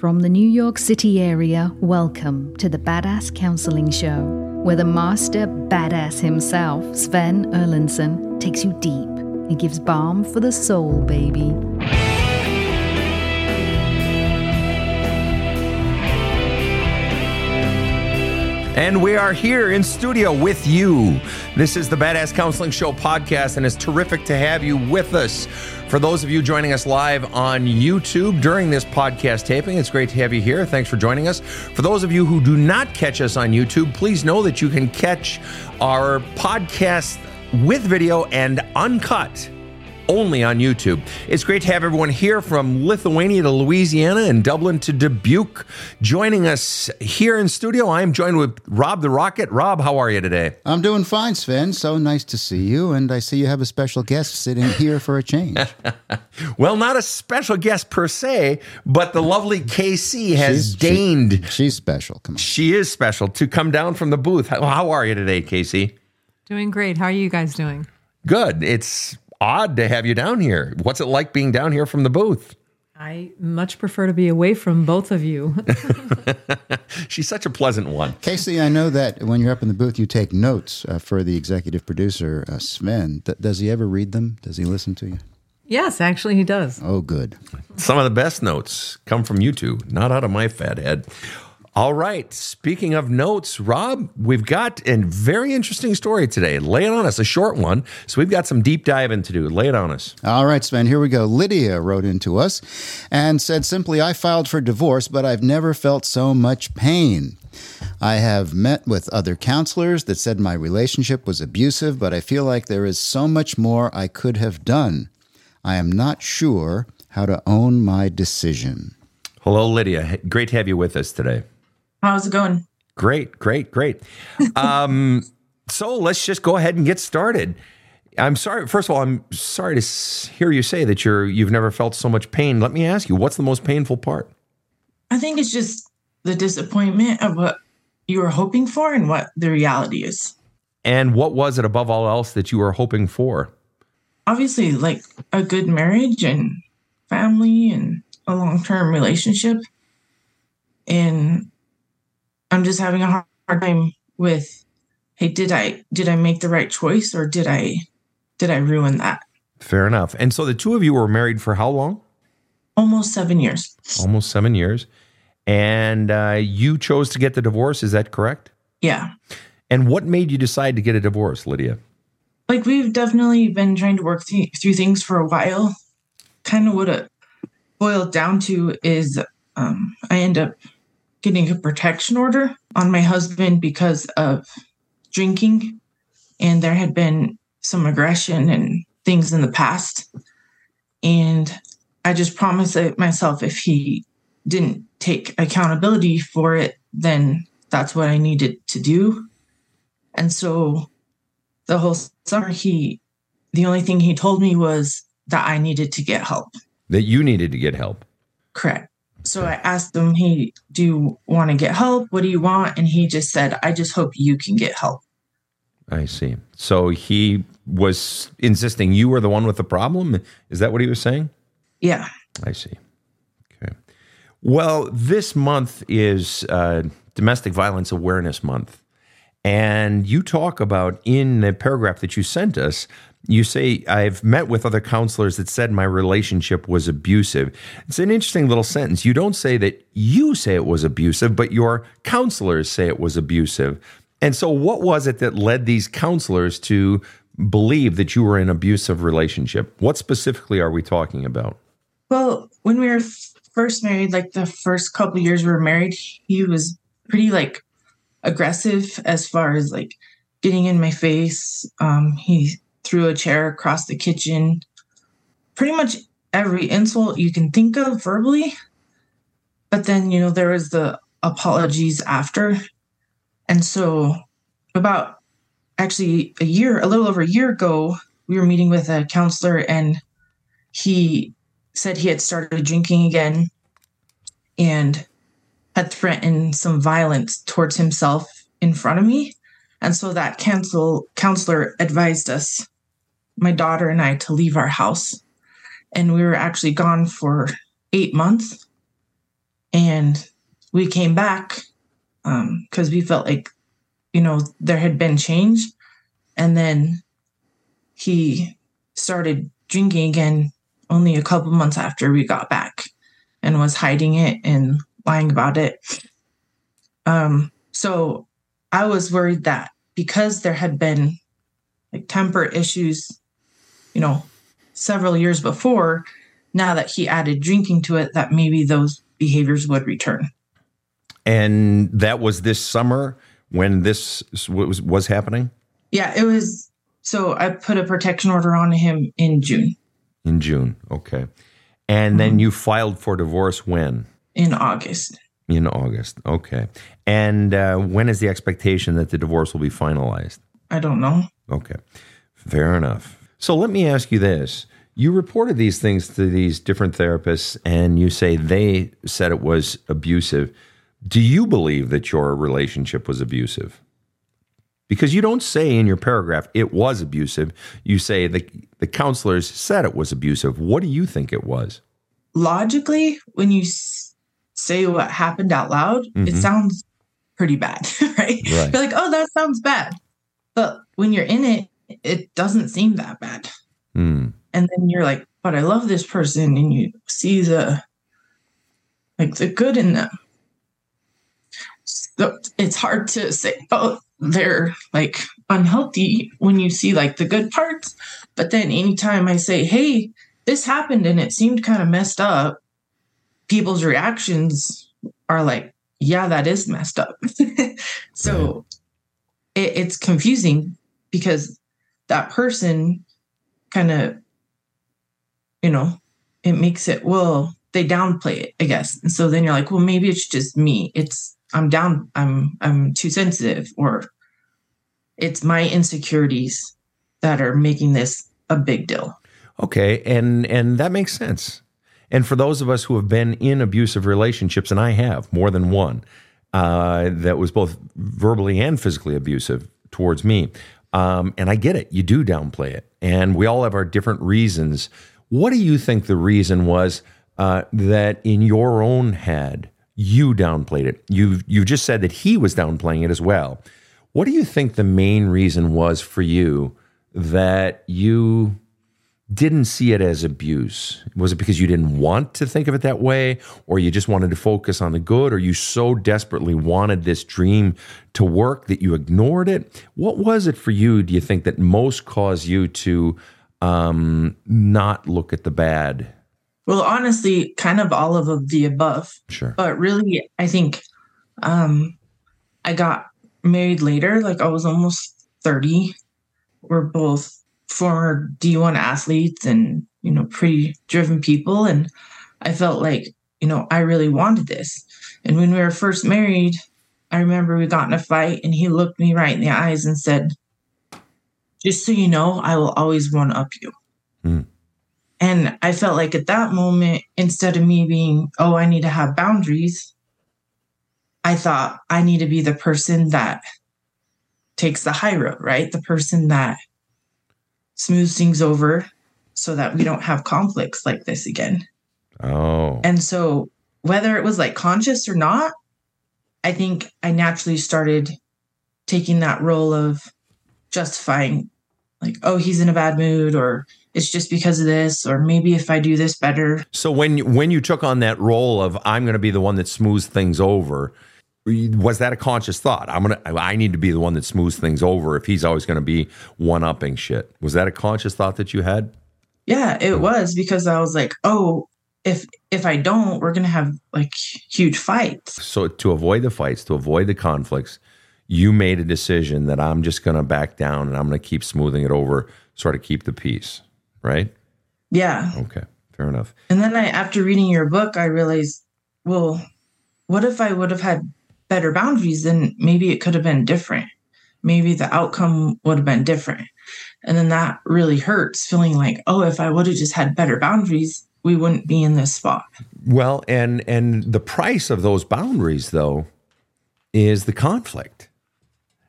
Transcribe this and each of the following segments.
From the New York City area, welcome to the Badass Counseling Show, where the master badass himself, Sven Erlandson, takes you deep and gives balm for the soul, baby. And we are here in studio with you. This is the Badass Counseling Show podcast, and it's terrific to have you with us. For those of you joining us live on YouTube during this podcast taping, it's great to have you here. Thanks for joining us. For those of you who do not catch us on YouTube, please know that you can catch our podcast with video and uncut only on YouTube. It's great to have everyone here from Lithuania to Louisiana and Dublin to Dubuque. Joining us here in studio, I am joined with Rob the Rocket. Rob, how are you today? I'm doing fine, Sven. So nice to see you. And I see you have a special guest sitting here for a change. well, not a special guest per se, but the lovely Casey has She's- she- deigned. She's special. Come on. She is special to come down from the booth. How, how are you today, Casey? Doing great. How are you guys doing? Good. It's odd to have you down here. What's it like being down here from the booth? I much prefer to be away from both of you. She's such a pleasant one. Casey, I know that when you're up in the booth, you take notes uh, for the executive producer, uh, Sven. Th- does he ever read them? Does he listen to you? yes, actually, he does. Oh, good. Some of the best notes come from you two, not out of my fat head. All right. Speaking of notes, Rob, we've got a very interesting story today. Lay it on us, a short one. So we've got some deep diving to do. Lay it on us. All right, Sven, here we go. Lydia wrote into us and said simply, I filed for divorce, but I've never felt so much pain. I have met with other counselors that said my relationship was abusive, but I feel like there is so much more I could have done. I am not sure how to own my decision. Hello, Lydia. Great to have you with us today. How's it going? Great, great, great. Um, so let's just go ahead and get started. I'm sorry. First of all, I'm sorry to hear you say that you're you've never felt so much pain. Let me ask you, what's the most painful part? I think it's just the disappointment of what you were hoping for and what the reality is. And what was it above all else that you were hoping for? Obviously, like a good marriage and family and a long term relationship. And I'm just having a hard time with hey, did I did I make the right choice or did I did I ruin that? Fair enough. And so the two of you were married for how long? Almost seven years. Almost seven years. And uh, you chose to get the divorce. Is that correct? Yeah. And what made you decide to get a divorce, Lydia? like we've definitely been trying to work th- through things for a while. Kind of what it boiled down to is um, I end up getting a protection order on my husband because of drinking, and there had been some aggression and things in the past. And I just promised it myself if he didn't take accountability for it, then that's what I needed to do. And so the whole summer he the only thing he told me was that I needed to get help. That you needed to get help. Correct. So I asked him, Hey, do you want to get help? What do you want? And he just said, I just hope you can get help. I see. So he was insisting you were the one with the problem. Is that what he was saying? Yeah. I see. Okay. Well, this month is uh, Domestic Violence Awareness Month. And you talk about in the paragraph that you sent us, you say, I've met with other counselors that said my relationship was abusive. It's an interesting little sentence. You don't say that you say it was abusive, but your counselors say it was abusive. And so, what was it that led these counselors to believe that you were in an abusive relationship? What specifically are we talking about? Well, when we were first married, like the first couple years we were married, he was pretty like aggressive as far as like getting in my face. Um, he threw a chair across the kitchen. Pretty much every insult you can think of verbally. But then, you know, there was the apologies after. And so about actually a year, a little over a year ago, we were meeting with a counselor and he said he had started drinking again and had threatened some violence towards himself in front of me. And so that counsel counselor advised us, my daughter and I, to leave our house. And we were actually gone for eight months. and we came back um, because we felt like you know there had been change and then he started drinking again only a couple months after we got back and was hiding it and lying about it um so i was worried that because there had been like temper issues you know several years before now that he added drinking to it that maybe those behaviors would return And that was this summer when this was was happening yeah it was so i put a protection order on him in june in June. Okay. And then you filed for divorce when? In august In August. Okay. And uh, when is the expectation that the divorce will be finalized? i don't know Okay. Fair enough. So let me ask you this. You reported these things to these different therapists, and you say they said it was abusive. Do you believe that your relationship was abusive? Because you don't say in your paragraph it was abusive. You say the, the counselors said it was abusive. What do you think it was? logically when you say what happened out loud it Mhm. sounds pretty bad right? Right. you're like oh that sounds bad but when you're in it it doesn't seem that bad Hmm. and then you're like but i love this person and you see the like the good in them so it's hard to say oh they're like unhealthy when you see like the good parts but then anytime i say hey this happened and it seemed kind of messed up people's reactions are like yeah that is messed up. So it, it's confusing because that person kind of you know it makes it well they downplay it i guess. And so then you're like well maybe it's just me. It's i'm down i'm i'm too sensitive or it's my insecurities that are making this a big deal. Okay, and and that makes sense. And for those of us who have been in abusive relationships, and I have more than one, uh, that was both verbally and physically abusive towards me, um, and I get it. You do downplay it, and we all have our different reasons. What do you think the reason was uh, that in your own head you downplayed it? You you just said that he was downplaying it as well. What do you think the main reason was for you that you didn't see it as abuse? Was it because you didn't want to think of it that way, or you just wanted to focus on the good, or you so desperately wanted this dream to work that you ignored it? What was it for you, do you think, that most caused you to um, not look at the bad? well honestly kind of all of the above Sure. but really i think um i got married later like i was almost 30 we're both former d1 athletes and you know pretty driven people and i felt like you know i really wanted this and when we were first married i remember we got in a fight and he looked me right in the eyes and said just so you know i will always one up you Hmm. and i felt like at that moment instead of me being oh i need to have boundaries I thought I need to be the person that takes the high road, right? The person that smooths things over so that we don't have conflicts like this again. Oh, And so, whether it was like conscious or not, I think I naturally started taking that role of justifying, like, oh, he's in a bad mood, or it's just because of this, or maybe if I do this better. so when you, when you took on that role of I'm going to be the one that smooths things over, was that a conscious thought? I'm gonna I need to be the one that smooths things over if he's always to be one upping shit. Was that a conscious thought that you had? Yeah, it was because I was like, oh, if if I don't, we're gonna have like huge fights. So to avoid the fights, to avoid the conflicts, you made a decision that I'm just to back down and I'm to keep smoothing it over, sort of keep the peace, right? Yeah. Okay, fair enough. And then I after reading your book, I realized, well, what if I would have had better boundaries, then maybe it could have been different. Maybe the outcome would have been different. And then that really hurts, feeling like, oh, if I would have just had better boundaries, we wouldn't be in this spot. Well, and and the price of those boundaries though is the conflict.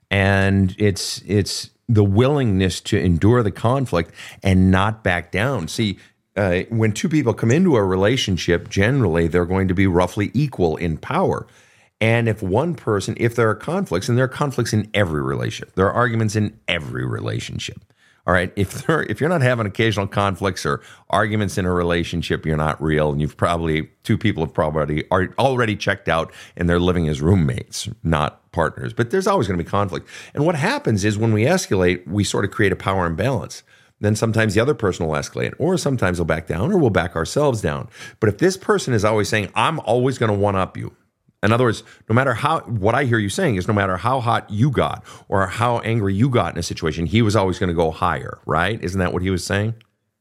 And it's it's the willingness to endure the conflict and not back down. See, uh, when two people come into a relationship, generally they're going to be roughly equal in power. And if one person, if there are conflicts, and there are conflicts in every relationship, there are arguments in every relationship. All right, if there, if you're not having occasional conflicts or arguments in a relationship, you're not real, and you've probably two people have probably are already checked out, and they're living as roommates, not partners. But there's always going to be conflict, and what happens is when we escalate, we sort of create a power imbalance then sometimes the other person will escalate, or sometimes they'll back down, or we'll back ourselves down. But if this person is always saying, I'm always going to one up you, in other words, no matter how, what I hear you saying is no matter how hot you got or how angry you got in a situation, he was always going to go higher, right? Isn't that what he was saying?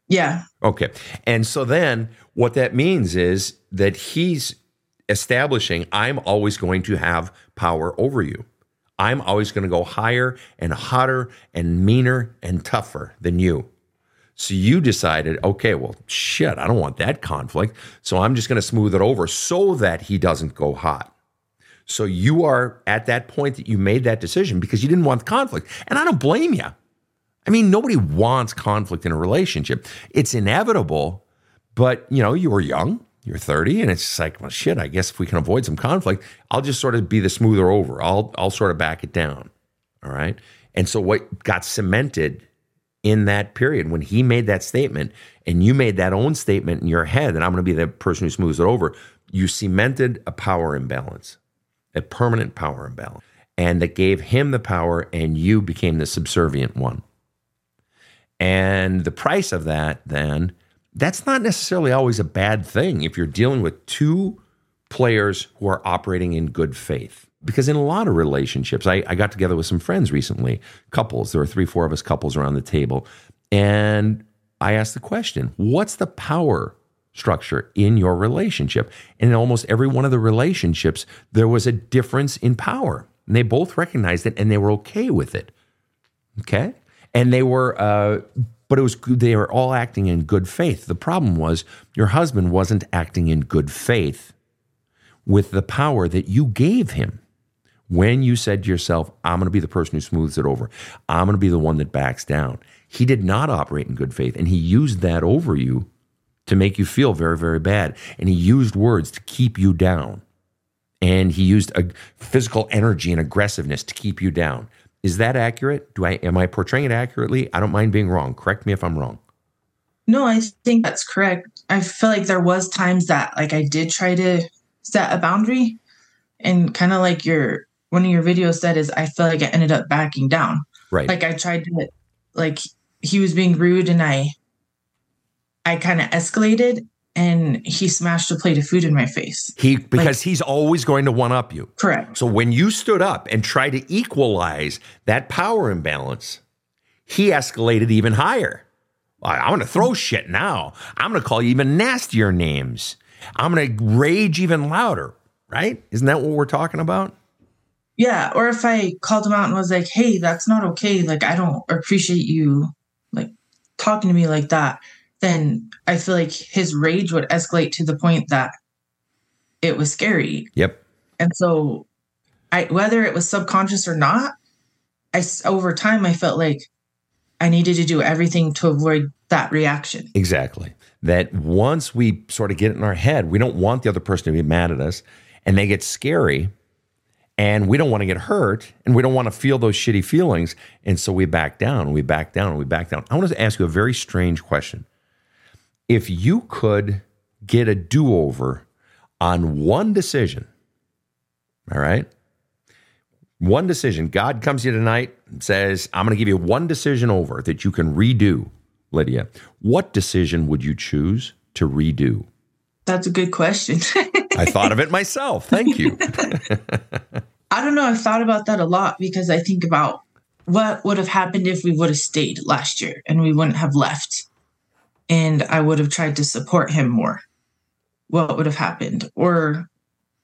Yeah. Okay. And so then what that means is that he's establishing, I'm always going to have power over you. I'm always going to go higher and hotter and meaner and tougher than you. So you decided, okay, well, shit, I don't want that conflict. So I'm just going to smooth it over so that he doesn't go hot. So you are at that point that you made that decision because you didn't want the conflict. And I don't blame you. I mean, nobody wants conflict in a relationship. It's inevitable, but you know, you were young, you're 30, and it's just like, well, shit, I guess if we can avoid some conflict, I'll just sort of be the smoother over. I'll I'll sort of back it down. All right. And so what got cemented in that period when he made that statement and you made that own statement in your head that I'm going to be the person who smooths it over, you cemented a power imbalance, a permanent power imbalance. And that gave him the power and you became the subservient one. And the price of that, then, that's not necessarily always a bad thing if you're dealing with two players who are operating in good faith because in a lot of relationships, I, I got together with some friends recently, couples. There were three, four of us couples around the table. And I asked the question what's the power structure in your relationship? And in almost every one of the relationships, there was a difference in power. And they both recognized it and they were okay with it. Okay. And they were, uh, but it was they were all acting in good faith. The problem was your husband wasn't acting in good faith with the power that you gave him when you said to yourself, I'm going to be the person who smooths it over, I'm going to be the one that backs down. He did not operate in good faith, and he used that over you to make you feel very, very bad. And he used words to keep you down. And he used a physical energy and aggressiveness to keep you down. Is that accurate? Do I am I portraying it accurately? I don't mind being wrong. Correct me if I'm wrong. No, I think that's correct. I feel like there was times that like I did try to set a boundary and kind of like your one of your videos said is I feel like I ended up backing down. Right. Like I tried to like he was being rude and I I kind of escalated and he smashed a plate of food in my face. He because like, he's always going to one up you. Correct. So when you stood up and tried to equalize that power imbalance, he escalated even higher. I'm going to throw shit now. I'm going to call you even nastier names. I'm going to rage even louder, right? Isn't that what we're talking about? Yeah. Or if I called him out and was like, hey, that's not okay. Like, I don't appreciate you like talking to me like that. Then I feel like his rage would escalate to the point that it was scary. Yep. And so I, whether it was subconscious or not, I, over time, I felt like I needed to do everything to avoid that reaction. Exactly. That once we sort of get it in our head, we don't want the other person to be mad at us and they get scary and we don't want to get hurt and we don't want to feel those shitty feelings. And so we back down, and we back down, and we back down. I want to ask you a very strange question. If you could get a do over on one decision, all right? One decision. God comes to you tonight and says, I'm going to give you one decision over that you can redo, Lydia. What decision would you choose to redo? That's a good question. I thought of it myself. Thank you. I don't know. I've thought about that a lot because I think about what would have happened if we would have stayed last year and we wouldn't have left. And I would have tried to support him more. What would have happened? Or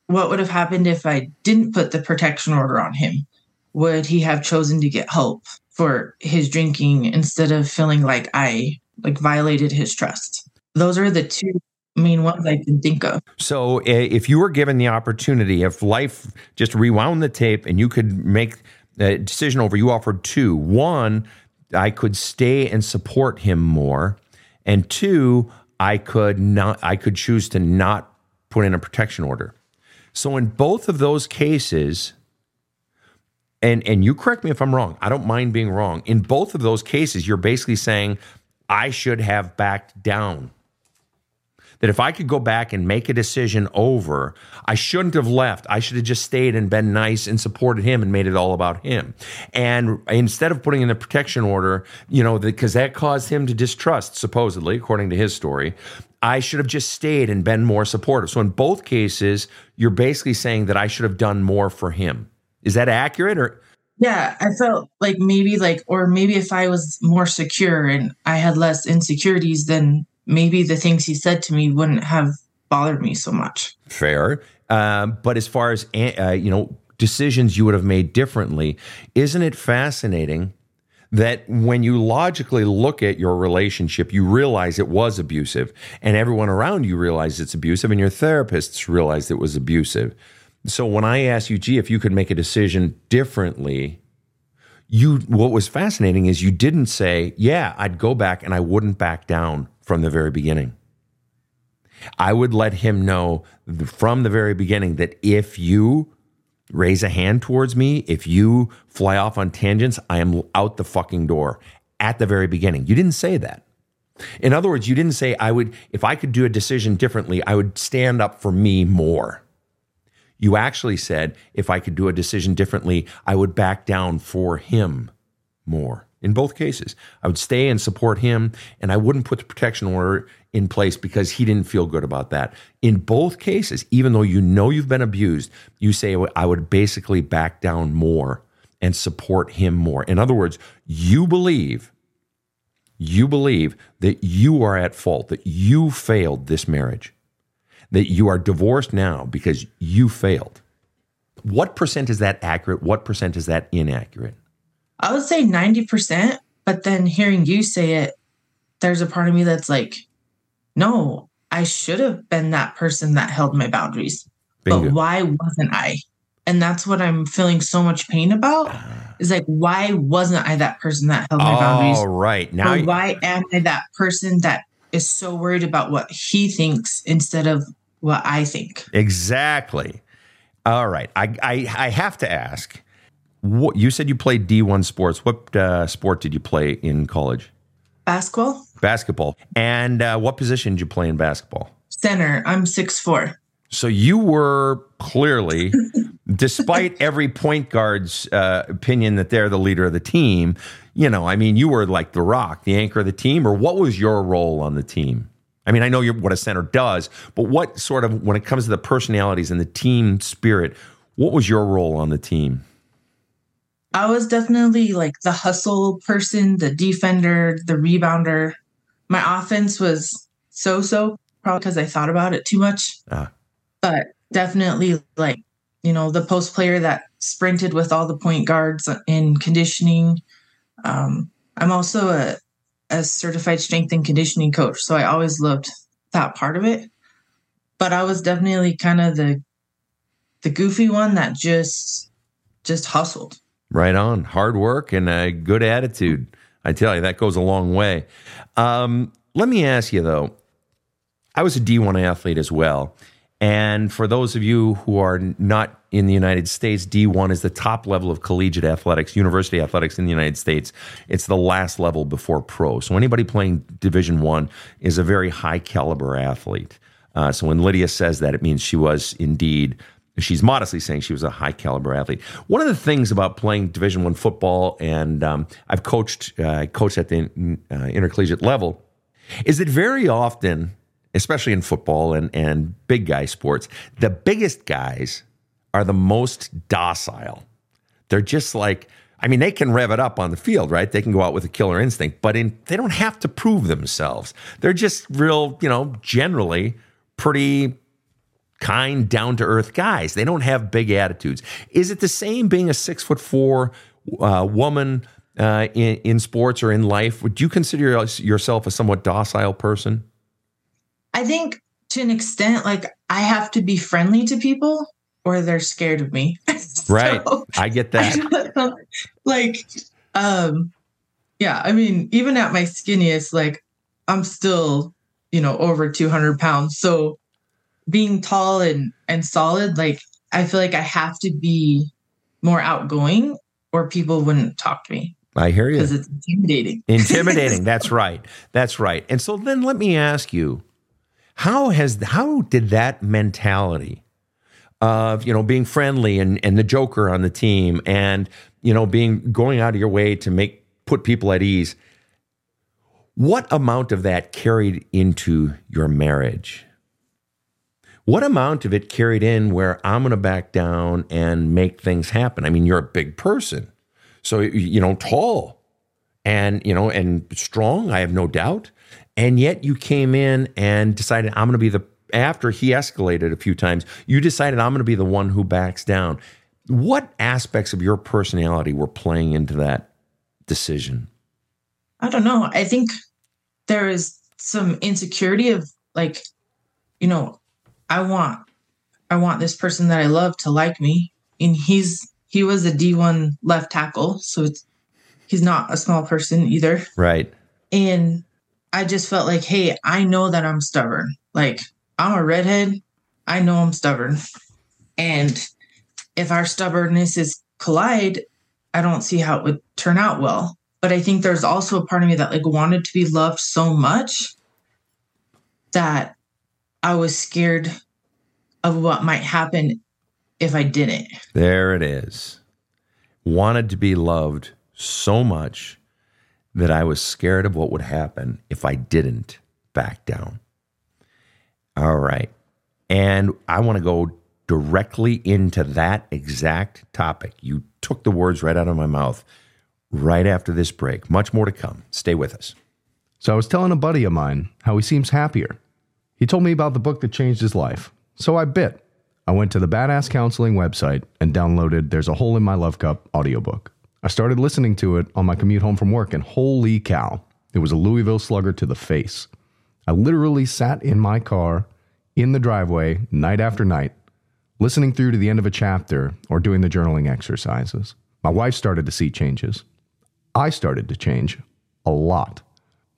what would have happened if I didn't put the protection order on him? Would he have chosen to get help for his drinking instead of feeling like I like violated his trust? Those are the two main ones I can think of. So, eh, if you were given the opportunity, if life just rewound the tape and you could make a decision over, you offered two. One, I could stay and support him more. And two, I could not I could choose to not put in a protection order. So in both of those cases, and and you correct me if I'm wrong. I don't mind being wrong. In both of those cases, you're basically saying I should have backed down. That if I could go back and make a decision over, I shouldn't have left. I should have just stayed and been nice and supported him and made it all about him. And instead of putting in the protection order, you know, because that caused him to distrust, supposedly, according to his story, I should have just stayed and been more supportive. So in both cases, you're basically saying that I should have done more for him. Is that accurate or? Yeah, I felt like maybe like, or maybe if I was more secure and I had less insecurities, then maybe the things he said to me wouldn't have bothered me so much. Fair. Um, but as far as, uh, you know, decisions you would have made differently, isn't it fascinating that when you logically look at your relationship, you realize it was abusive, and everyone around you realized it's abusive, and your therapists realized it was abusive. So when I asked you, gee, if you could make a decision differently, you what was fascinating is you didn't say, yeah, I'd go back and I wouldn't back down from the very beginning. I would let him know from the very beginning that if you raise a hand towards me, if you fly off on tangents, I am out the fucking door at the very beginning. You didn't say that. In other words, you didn't say I would if I could do a decision differently, I would stand up for me more. You actually said if I could do a decision differently, I would back down for him more. In both cases, I would stay and support him, and I wouldn't put the protection order in place because he didn't feel good about that. In both cases, even though you know you've been abused, you say, I would basically back down more and support him more. In other words, you believe, you believe that you are at fault, that you failed this marriage that you are divorced now because you failed. What percent is that accurate? What percent is that inaccurate? I would say 90%, but then hearing you say it, there's a part of me that's like, no, I should have been that person that held my boundaries. Bingo. But why wasn't I? And that's what I'm feeling so much pain about. Ah. Is like, why wasn't I that person that held my boundaries? All right. Now, or why am I that person that is so worried about what he thinks instead of what I think. Exactly. All right. I, I, I have to ask. What, you said you played D1 sports. What uh, sport did you play in college? Basketball. Basketball. And uh, what position did you play in basketball? Center. I'm six four. So you were clearly, despite every point guard's uh, opinion that they're the leader of the team, you know, I mean, you were like the rock, the anchor of the team, or what was your role on the team? I mean, I know what a center does, but what sort of, when it comes to the personalities and the team spirit, what was your role on the team? I was definitely like the hustle person, the defender, the rebounder. My offense was so so, probably because I thought about it too much. Uh. But definitely like, you know, the post player that sprinted with all the point guards in conditioning. Um, I'm also a, a certified strength and conditioning coach. So I always loved that part of it. But I was definitely kind of the the goofy one that just just hustled. Right on. Hard work and a good attitude. I tell you, that goes a long way. Um, let me ask you though, I was a D1 athlete as well. And for those of you who are not in the United States, D1 is the top level of collegiate athletics, university athletics in the United States. It's the last level before pro. So anybody playing Division One is a very high caliber athlete. Uh, so when Lydia says that, it means she was indeed. She's modestly saying she was a high caliber athlete. One of the things about playing Division One football, and um, I've coached, uh, coached at the uh, intercollegiate level, is that very often especially in football and, and big guy sports, the biggest guys are the most docile. They're just like, I mean, they can rev it up on the field, right? They can go out with a killer instinct, but in, they don't have to prove themselves. They're just real, you know, generally pretty kind, down to earth guys. They don't have big attitudes. Is it the same being a six foot four uh, woman uh, in, in sports or in life? Would you consider yourself a somewhat docile person? I think to an extent, like I have to be friendly to people or they're scared of me. so, right. I get that. like, um, yeah, I mean, even at my skinniest, like I'm still you know, over 200 pounds. So being tall and, and solid, like, I feel like I have to be more outgoing or people wouldn't talk to me I hear you. because it's intimidating. Intimidating. That's right. That's right. And so then let me ask you, how has how did that mentality of you know being friendly and and the joker on the team and you know being going out of your way to make put people at ease what amount of that carried into your marriage what amount of it carried in where i'm going to back down and make things happen? I mean you're a big person so you know tall and you know and strong i have no doubt and yet you came in and decided i'm going to be the after he escalated a few times you decided i'm going to be the one who backs down. What aspects of your personality were playing into that decision? I don't know. I think there is some insecurity of like, you know, I want I want this person that I love to like me. And he's he was a D1 left tackle, so it's he's not a small person either. right And I just felt like, hey, I know that I'm stubborn. Like I'm a redhead. I know I'm stubborn. And if our stubbornness is collide, I don't see how it would turn out well. But I think there's also a part of me that like wanted to be loved so much that I was scared of what might happen if I didn't. there it is. Wanted to be loved so much that i was scared of what would happen if i didn't back down. All right. And i want to go directly into that exact topic. You took the words right out of my mouth right after this break. Much more to come. Stay with us. So I was telling a buddy of mine how he seems happier. He told me about the book that changed his life. So I bit. I went to the Badass Counseling website and downloaded There's a Hole in My Love Cup audiobook. I started listening to it on my commute home from work, and holy cow, it was a Louisville slugger to the face. I literally sat in my car in the driveway night after night, listening through to the end of a chapter or doing the journaling exercises. My wife started to see changes. I started to change a lot.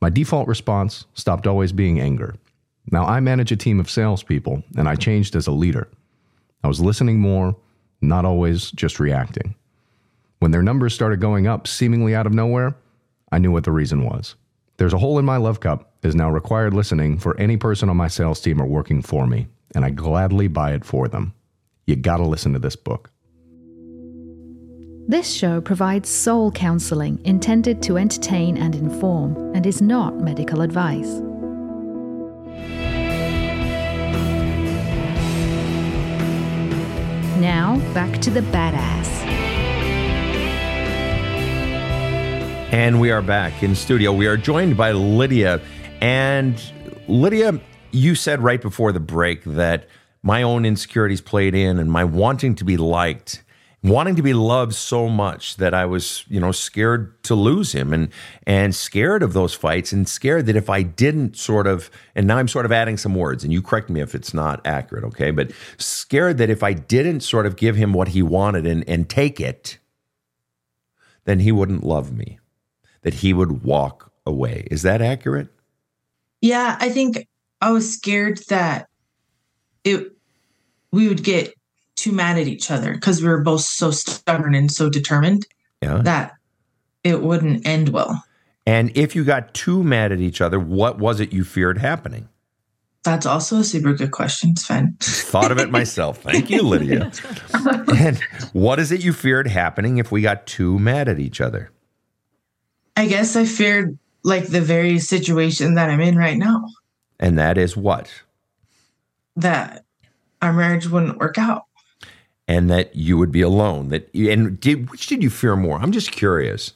My default response stopped always being anger. Now I manage a team of salespeople, and I changed as a leader. I was listening more, not always just reacting. When their numbers started going up seemingly out of nowhere, I knew what the reason was. There's a hole in my love cup is now required listening for any person on my sales team or working for me, and I gladly buy it for them. You gotta listen to this book. This show provides soul counseling intended to entertain and inform and is not medical advice. Now, back to the badass. And we are back in studio. We are joined by Lydia. And Lydia, you said right before the break that my own insecurities played in and my wanting to be liked, wanting to be loved so much that I was, you know, scared to lose him and and scared of those fights and scared that if I didn't sort of and now I'm sort of adding some words and you correct me if it's not accurate, okay? But scared that if I didn't sort of give him what he wanted and and take it, then he wouldn't love me that he would walk away. Is that accurate? Yeah, I think I was scared that it we would get too mad at each other because we were both so stubborn and so determined Yeah. that it wouldn't end well. And if you got too mad at each other, what was it you feared happening? That's also a super good question, Sven. Thought of it myself. Thank you, Lydia. and what is it you feared happening if we got too mad at each other? I guess I feared like the very situation that I'm in right now, And that is what? that our marriage wouldn't work out. And that you would be alone. That and did, which did you fear more? I'm just curious.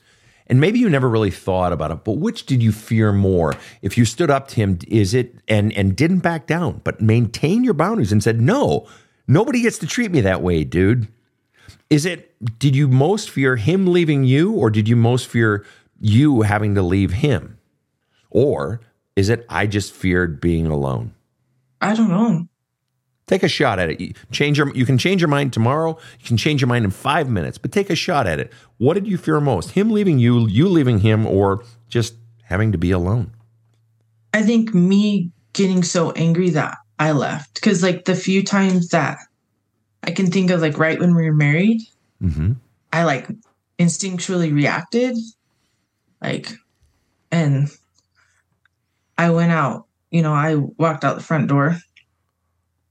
And maybe you never really thought about it, but which did you fear more? If you stood up to him, is it and and didn't back down, but maintain your boundaries and said, "No, nobody gets to treat me that way, dude." Is it did you most fear him leaving you or did you most fear you having to leave him? Or is it I just feared being alone? I don't know. Take a shot at it. You change your you can change your mind tomorrow. You can change your mind in 5 minutes, but take a shot at it. What did you fear most? Him leaving you, you leaving him or just having to be alone? I think me getting so angry that I left. Because like the few times that I can think of, like right when we were married, Mm-hmm. I like instinctually reacted, like, and I went out. You know, I walked out the front door,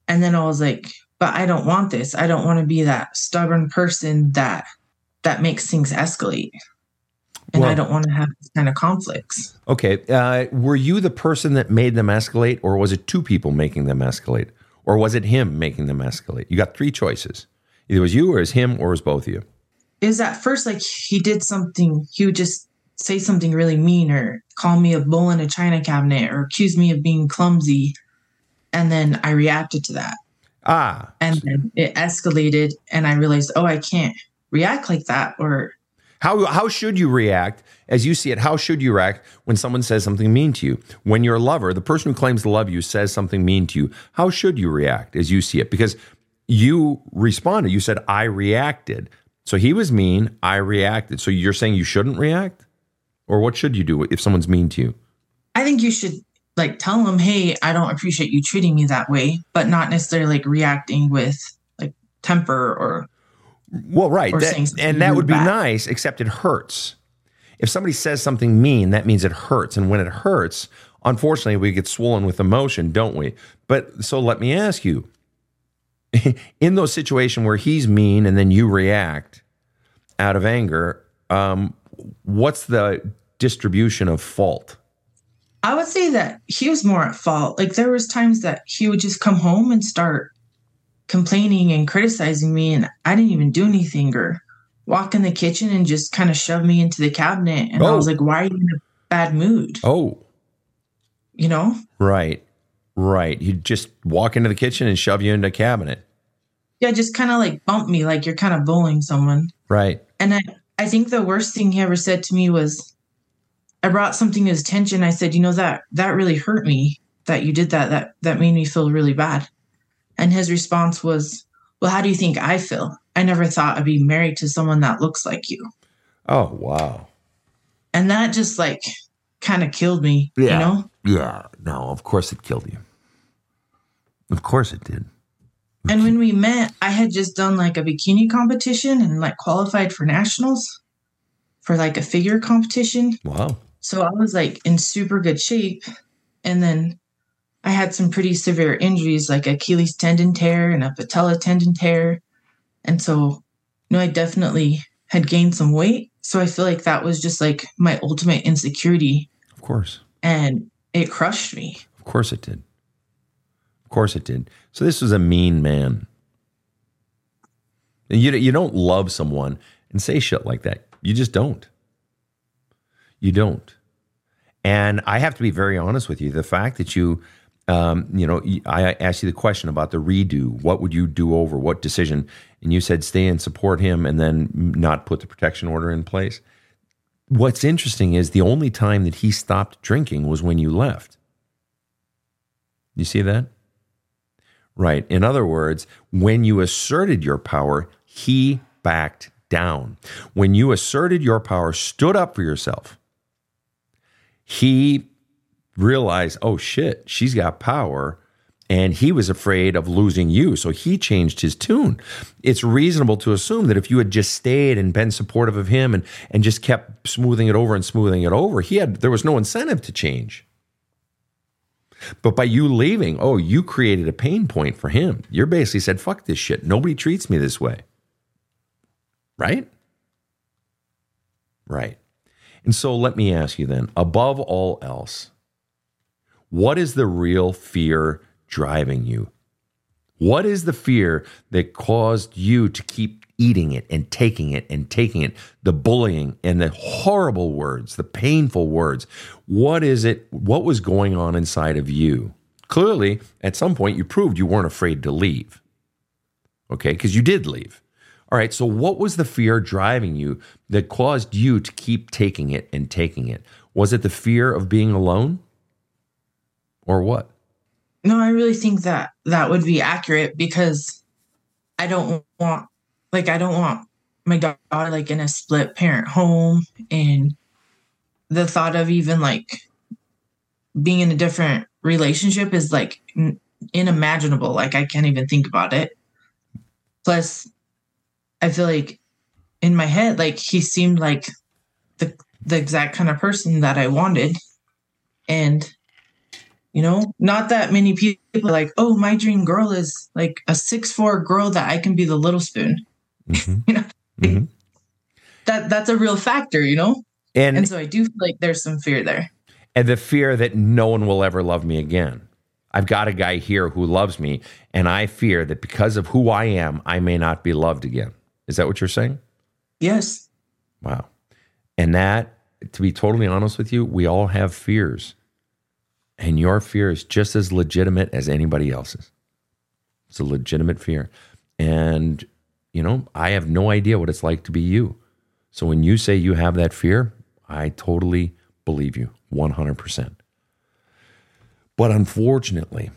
and then I was like, "But I don't want this. I don't want to be that stubborn person that that makes things escalate." And I don't want to have this kind of conflicts. Okay. Uh, were you the person that made them escalate, or was it two people making them escalate, or was it him making them escalate? You got three choices. Either it was you, or it was him, or it was both of you. is at first like he did something he would just say something really mean or call me a bull in a china cabinet or accuse me of being clumsy and then i reacted to that Ah, and then it escalated and i realized oh i can't react like that or How how should you react as you see it? How should you react when someone says something mean to you? When your lover, the person who claims to love you, says something mean to you, how should you react as you see it? Because you responded. You said I reacted. So he was mean. I reacted. So you're saying you shouldn't react, or what should you do if someone's mean to you? i think you should like tell them, hey i don't appreciate you treating me that way but not necessarily like reacting with like temper or Well, right. Or That- and that would be back. nice, except it hurts. If somebody says something mean, that means it hurts. And when it hurts, unfortunately, we get swollen with emotion, don't we? But so let me ask you in those situations where he's mean and then you react out of anger, um, what's the distribution of fault? I would say that he was more at fault. Like there was times that he would just come home and start complaining and criticizing me and I didn't even do anything or walk in the kitchen and just kind of shove me into the cabinet and I oh. was Oh. like, Why are you in a bad mood? Oh, You know? right. Right. He'd just walk into the kitchen and shove you into a cabinet. Yeah, just kind of like bump me like you're kind of bullying someone. Right. And I, I think the worst thing he ever said to me was I brought something to his attention. I said, you know, that that really hurt me that you did that. That that made me feel really bad. And his response was, Well, how do you think I feel? I never thought I'd be married to someone that looks like you. Oh, wow. And that just like kind of killed me. You know? Yeah. No, of course it killed you. Of course it did. And when we met, I had just done like a bikini competition and like qualified for nationals for like a figure competition. Wow. So I was like in super good shape. And then I had some pretty severe injuries like Achilles tendon tear and a patella tendon tear. And so, you know, I definitely had gained some weight. So I feel like that was just like my ultimate insecurity Of course. and it crushed me. Of course it did. Of course it did. So this was a mean man. And you you don't love someone and say shit like that. You just don't. You don't. And I have to be very honest with you. The fact that you, um, you know, I asked you the question about the redo. What would you do over? What decision? And you said stay and support him, and then not put the protection order in place. What's interesting is the only time that he stopped drinking was when you left. You see that? Right. In other words, when you asserted your power, he backed down. When you asserted your power, stood up for yourself, he realized, oh shit, she's got power. And he was afraid of losing you. So he changed his tune. It's reasonable to assume that if you had just stayed and been supportive of him and, and just kept smoothing it over and smoothing it over, he had there was no incentive to change. But by you leaving, oh, you created a pain point for him. You're basically said, fuck this shit. Nobody treats me this way. Right? Right. And so let me ask you then, above all else, what is the real fear driving you? What is the fear that caused you to keep eating it and taking it and taking it? The bullying and the horrible words, the painful words. What is it? What was going on inside of you? Clearly, at some point, you proved you weren't afraid to leave. Okay, because you did leave. All right, so what was the fear driving you that caused you to keep taking it and taking it? Was it the fear of being alone? Or what? No, I really think that that would be accurate because I don't want, like, I don't want my daughter like in a split parent home, and the thought of even like being in a different relationship is like n- unimaginable. Like I can't even think about it. Plus, I feel like in my head, like he seemed like the the exact kind of person that I wanted. And you know, not that many people are like, oh, my dream girl is like a six four girl that I can be the little spoon. Mhm. You know, Mhm. that that's a real factor, you know? And And so I do feel like there's some fear there. and the fear that no one will ever love me again. I've got a guy here who loves me, and I fear that because of who I am, I may not be loved again. Is that what you're saying? Yes. Wow. And that, to be totally honest with you, we all have fears. And your fear is just as legitimate as anybody else's. It's a legitimate fear. And, you know, I have no idea what it's like to be you. So when you say you have that fear, I totally believe you 100%. But unfortunately,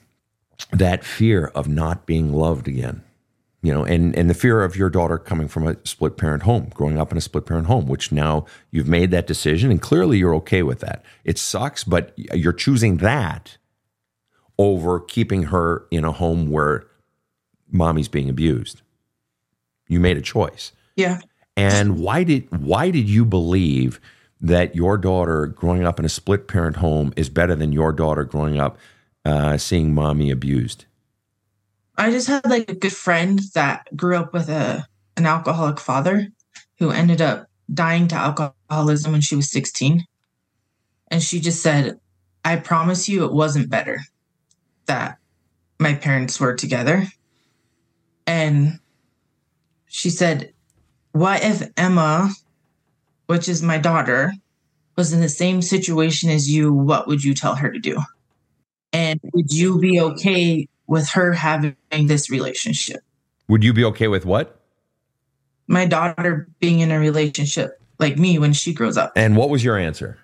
that fear of not being loved again, you know, and, and the fear of your daughter coming from a split parent home, growing up in a split parent home, which now you've made that decision and clearly you're okay with that. It sucks, but you're choosing that over keeping her in a home where mommy's being abused. You made a choice. Yeah. And why did why did you believe that your daughter growing up in a split parent home is better than your daughter growing up uh, seeing mommy abused? I just had like a good friend that grew up with a an alcoholic father who ended up dying to alcoholism when she was 16. And she just said, I promise you it wasn't better that my parents were together. And she said, What if Emma, which is my daughter, was in the same situation as you? What would you tell her to do? And would you be okay with her having this relationship? Would you be okay with what? My daughter being in a relationship like me when she grows up. And what was your answer?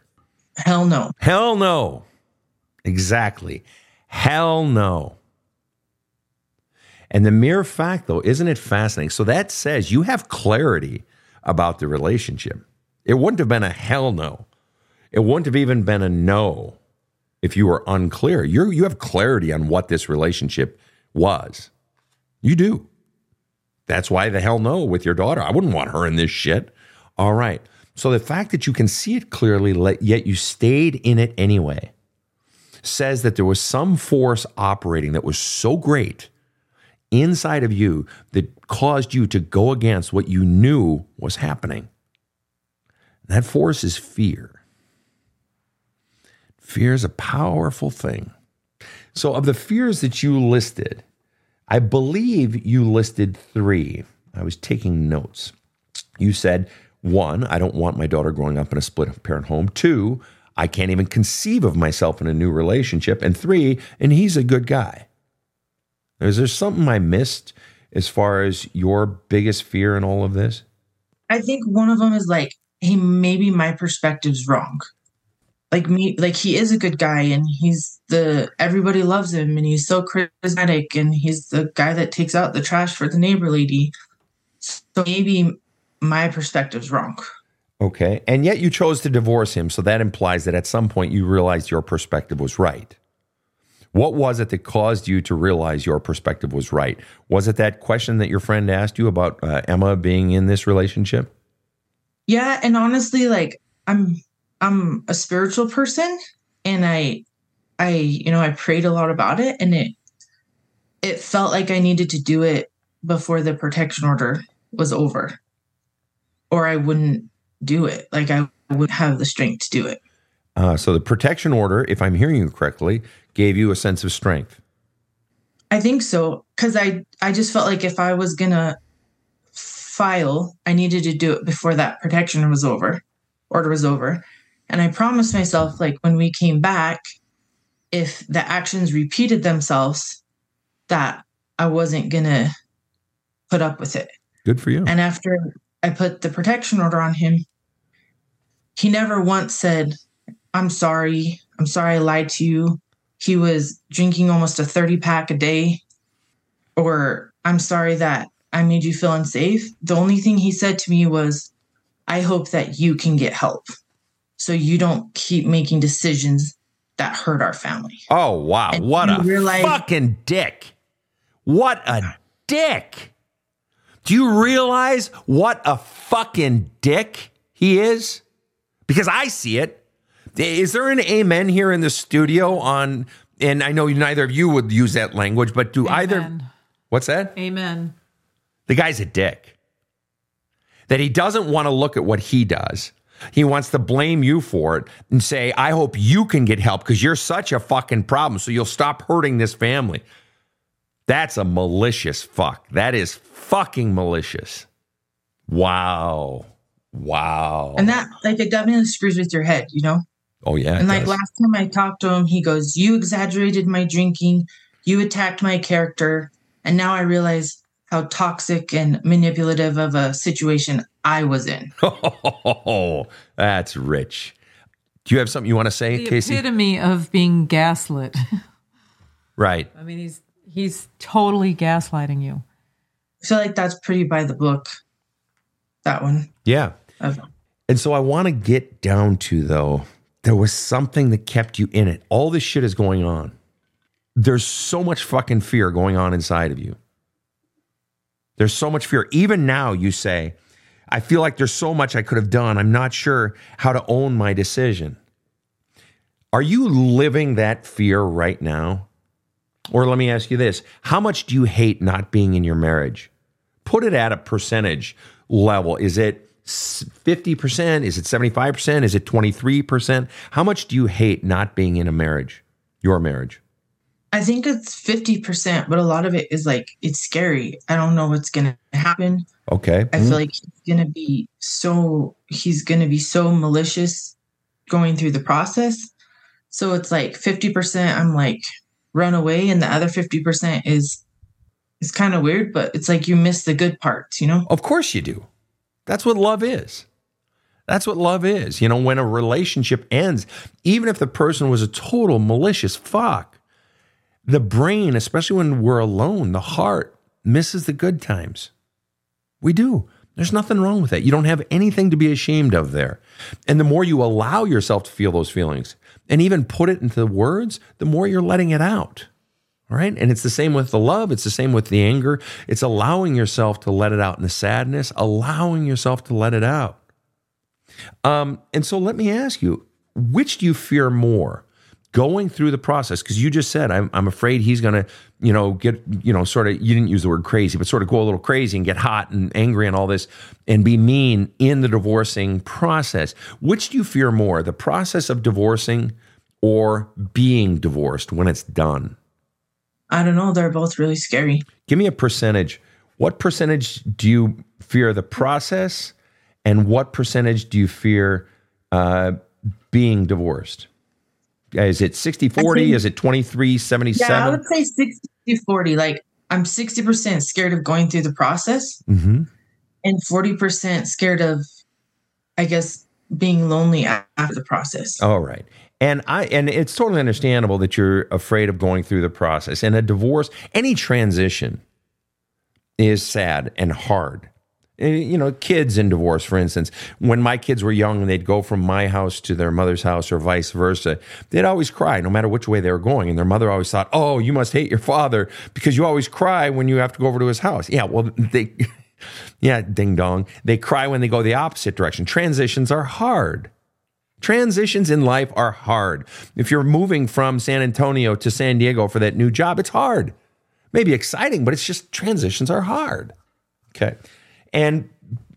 Hell no. Hell no. Exactly. Hell no. And the mere fact, though, isn't it fascinating? So that says you have clarity about the relationship. It wouldn't have been a hell no. It wouldn't have even been a no if you were unclear. You you have clarity on what this relationship was. You do. That's why the hell no with your daughter. I wouldn't want her in this shit. All right. So the fact that you can see it clearly, yet you stayed in it anyway, says that there was some force operating that was so great inside of you that caused you to go against what you knew was happening. That force is fear. Fear is a powerful thing. So, of the fears that you listed, I believe you listed three. I was taking notes. You said, one, I don't want my daughter growing up in a split parent home. Two, I can't even conceive of myself in a new relationship. And three, and he's a good guy. Is there something I missed as far as your biggest fear in all of this? I think one of them is like, hey, maybe my perspective's wrong. Like me, like he is a good guy and he's the everybody loves him and he's so charismatic and he's the guy that takes out the trash for the neighbor lady. So maybe my perspective's wrong. Okay. And yet you chose to divorce him. So that implies that at some point you realized your perspective was right. What was it that caused you to realize your perspective was right? Was it that question that your friend asked you about uh, Emma being in this relationship? Yeah, and honestly, like I'm I'm a spiritual person and I I you know, I prayed a lot about it and it it felt like I needed to do it before the protection order was over. Or I wouldn't do it. Like I would have the strength to do it. Uh, so the protection order, if I'm hearing you correctly, gave you a sense of strength. I think so cuz I I just felt like if I was going to file, I needed to do it before that protection was over, order was over. And I promised myself like when we came back if the actions repeated themselves that I wasn't going to put up with it. Good for you. And after I put the protection order on him, he never once said, I'm sorry. I'm sorry I lied to you. He was drinking almost a 30 pack a day. Or I'm sorry that I made you feel unsafe. The only thing he said to me was, I hope that you can get help. So you don't keep making decisions that hurt our family. Oh wow, And what a realize- fucking dick. What a dick. Do you realize what a fucking dick he is? Because I see it. Is there an amen here in the studio on and I know neither of you would use that language, but do either What's that? Amen. The guy's a dick. That he doesn't want to look at what he does. He wants to blame you for it and say, I hope you can get help because you're such a fucking problem. So you'll stop hurting this family. That's a malicious fuck. That is fucking malicious. Wow. Wow. And that like it definitely screws with your head, you know? oh, yeah. And like does. last time I talked to him, he goes, You exaggerated my drinking, you attacked my character, and now I realize how toxic and manipulative of a situation I was in. Oh, that's rich. Do you have something you want to say, Casey? The Casey? epitome of being gaslit. Right. I mean, he's he's totally gaslighting you. I feel like that's pretty by the book. That one. Yeah. Of, And so I want to get down to though, there was something that kept you in it. All this shit is going on. There's so much fucking fear going on inside of you. There's so much fear. Even now, you say, I feel like there's so much I could have done. I'm not sure how to own my decision. Are you living that fear right now? Or let me ask you this How much do you hate not being in your marriage? Put it at a percentage level. Is it 50%? Is it 75%? Is it 23%? How much do you hate not being in a marriage, your marriage? I think it's 50%, but a lot of it is like, it's scary. I don't know what's going to happen. Okay. I feel like he's going to be so, he's going to be so malicious going through the process. So it's like 50%, I'm like, run away. And the other 50% is, it's kind of weird, but it's like you miss the good parts, you know? Of course you do. That's what love is. That's what love is. You know, when a relationship ends, even if the person was a total malicious fuck, the brain, especially when we're alone, the heart misses the good times. We do. There's nothing wrong with that. You don't have anything to be ashamed of there. And the more you allow yourself to feel those feelings and even put it into the words, the more you're letting it out. All right. And it's the same with the love. It's the same with the anger. It's allowing yourself to let it out in the sadness, allowing yourself to let it out. Um, and so let me ask you, which do you fear more? Going through the process, because you just said, I'm, I'm afraid he's going to, you know, get, you know, sort of, you didn't use the word crazy, but sort of go a little crazy and get hot and angry and all this and be mean in the divorcing process. Which do you fear more, the process of divorcing or being divorced when it's done? I don't know. They're both really scary. Give me a percentage. What percentage do you fear the process, and what percentage do you fear uh, being divorced? Is it 60 40? think- Is it 23 77? Yeah, I would say 60 40. Like, I'm 60% scared of going through the process hmm and 40% scared of, I guess, being lonely after the process. All right. And I and it's totally understandable that you're afraid of going through the process. And a divorce, any transition is sad and hard. Eh, You know, kids in divorce, for instance, when my kids were young and they'd go from my house to their mother's house or vice versa, they'd always cry no matter which way they were going. And their mother always thought, oh, you must hate your father because you always cry when you have to go over to his house. Yeah, well, they, yeah, ding dong. They cry when they go the opposite direction. Transitions are hard. Transitions in life are hard. If you're moving from San Antonio to San Diego for that new job, it's hard. Maybe exciting, but it's just transitions are hard. Okay, and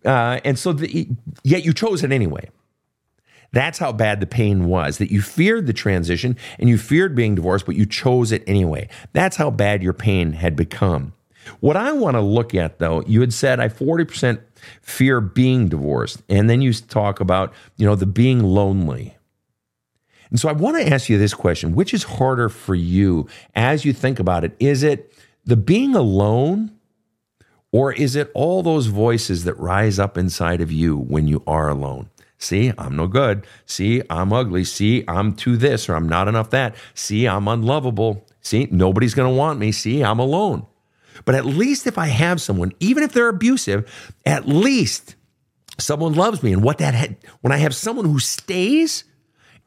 uh, and so the, yet you chose it anyway. That's how bad the pain was. That you feared the transition and you feared being divorced, but you chose it anyway. That's how bad your pain had become. What I want to look at, though, you had said I 40% fear being divorced. And then you talk about, you know, the being lonely. And so I want to ask you this question which is harder for you as you think about it? Is it the being alone, or is it all those voices that rise up inside of you when you are alone? See, I'm no good. See, I'm ugly. See, I'm too this or I'm not enough that. See, I'm unlovable. See, nobody's going to want me. See, I'm alone. But at least if I have someone, even if they're abusive, at least someone loves me. And what that had, when I have someone who stays